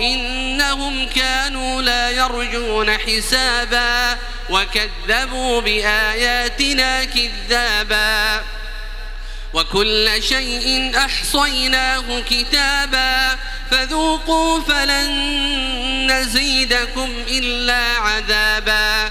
إنهم كانوا لا يرجون حسابا وكذبوا بآياتنا كذابا وكل شيء أحصيناه كتابا فذوقوا فلن نزيدكم إلا عذابا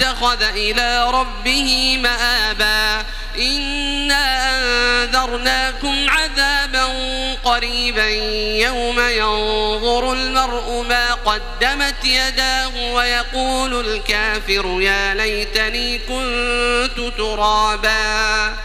اتخذ إلى ربه مآبا. إنا أنذرناكم عذابا قريبا. يوم ينظر المرء ما قدمت يداه ويقول الكافر يا ليتني كنت ترابا.